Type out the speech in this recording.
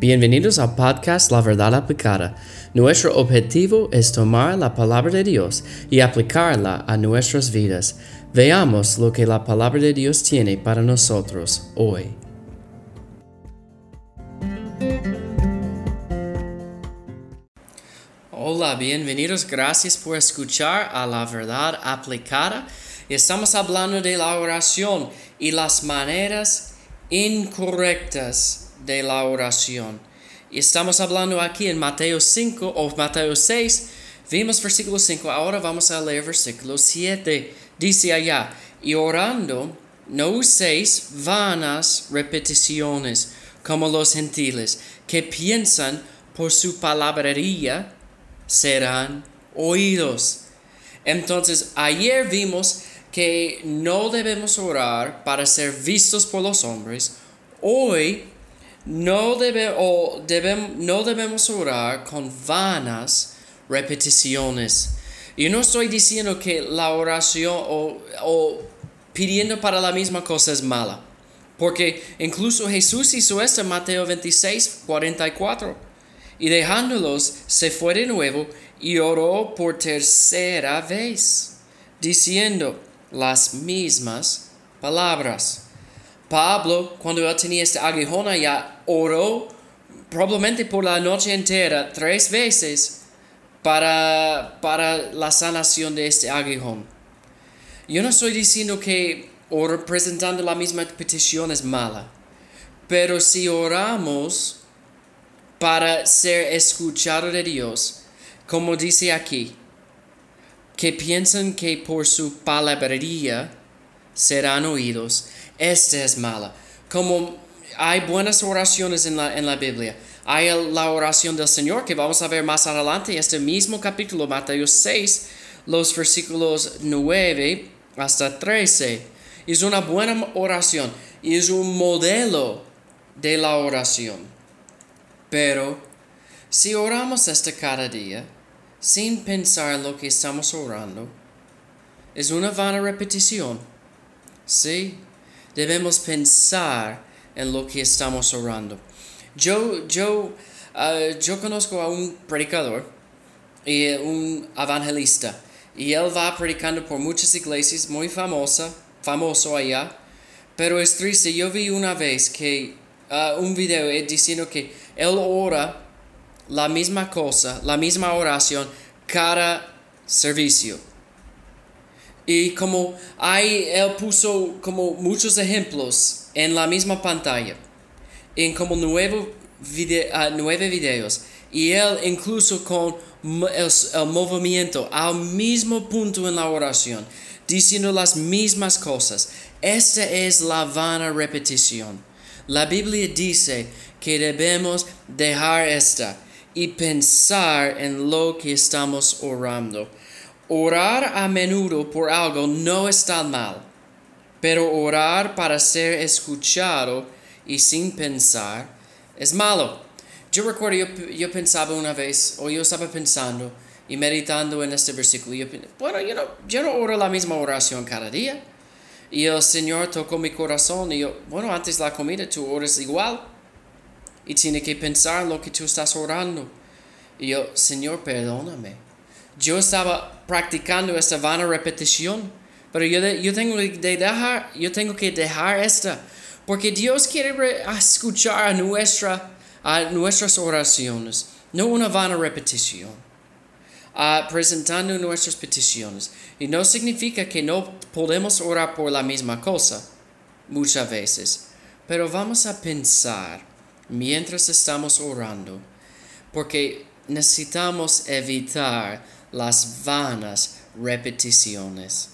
Bienvenidos al podcast La Verdad Aplicada. Nuestro objetivo es tomar la palabra de Dios y aplicarla a nuestras vidas. Veamos lo que la palabra de Dios tiene para nosotros hoy. Hola, bienvenidos. Gracias por escuchar a La Verdad Aplicada. Estamos hablando de la oración y las maneras incorrectas de la oración. Y estamos hablando aquí en Mateo 5 o Mateo 6. Vimos versículo 5, ahora vamos a leer versículo 7. Dice allá, y orando, no uséis vanas repeticiones como los gentiles, que piensan por su palabrería serán oídos. Entonces, ayer vimos que no debemos orar para ser vistos por los hombres. Hoy no, debe, o no debemos orar con vanas repeticiones. Yo no estoy diciendo que la oración o, o pidiendo para la misma cosa es mala. Porque incluso Jesús hizo esto en Mateo 26, 44. Y dejándolos, se fue de nuevo y oró por tercera vez, diciendo las mismas palabras. Pablo, cuando él tenía este aguijón allá, oró probablemente por la noche entera, tres veces, para, para la sanación de este aguijón. Yo no estoy diciendo que orar presentando la misma petición es mala, pero si oramos para ser escuchado de Dios, como dice aquí, que piensan que por su palabrería serán oídos, esta es mala. Como hay buenas oraciones en la, en la Biblia. Hay la oración del Señor que vamos a ver más adelante, este mismo capítulo, Mateo 6, los versículos 9 hasta 13. Es una buena oración es un modelo de la oración. Pero si oramos este cada día, sin pensar lo que estamos orando, es una vana repetición. Sí, debemos pensar en lo que estamos orando. Yo, yo, uh, yo conozco a un predicador y un evangelista y él va predicando por muchas iglesias, muy famosa, famoso allá, pero es triste. Yo vi una vez que uh, un video diciendo que él ora la misma cosa, la misma oración cada servicio. Y como hay, él puso como muchos ejemplos en la misma pantalla, en como nuevo ah, nueve videos. Y él incluso con el, el movimiento al mismo punto en la oración, diciendo las mismas cosas. Esta es la vana repetición. La Biblia dice que debemos dejar esta y pensar en lo que estamos orando. Orar a menudo por algo no está mal, pero orar para ser escuchado y sin pensar es malo. Yo recuerdo, yo, pensaba una vez, o yo estaba pensando y meditando en este versículo, yo, bueno, yo no, yo no oro la misma oración cada día. Y el Señor tocó mi corazón y yo, bueno, antes la comida tú oras igual. Y tiene que pensar en lo que tú estás orando. Y yo, Señor, perdóname yo estaba practicando esta vana repetición, pero yo, yo, tengo, de dejar, yo tengo que dejar esta, porque Dios quiere escuchar a, nuestra, a nuestras oraciones, no una vana repetición, uh, presentando nuestras peticiones. Y no significa que no podemos orar por la misma cosa, muchas veces, pero vamos a pensar mientras estamos orando, porque necesitamos evitar las vanas repeticiones.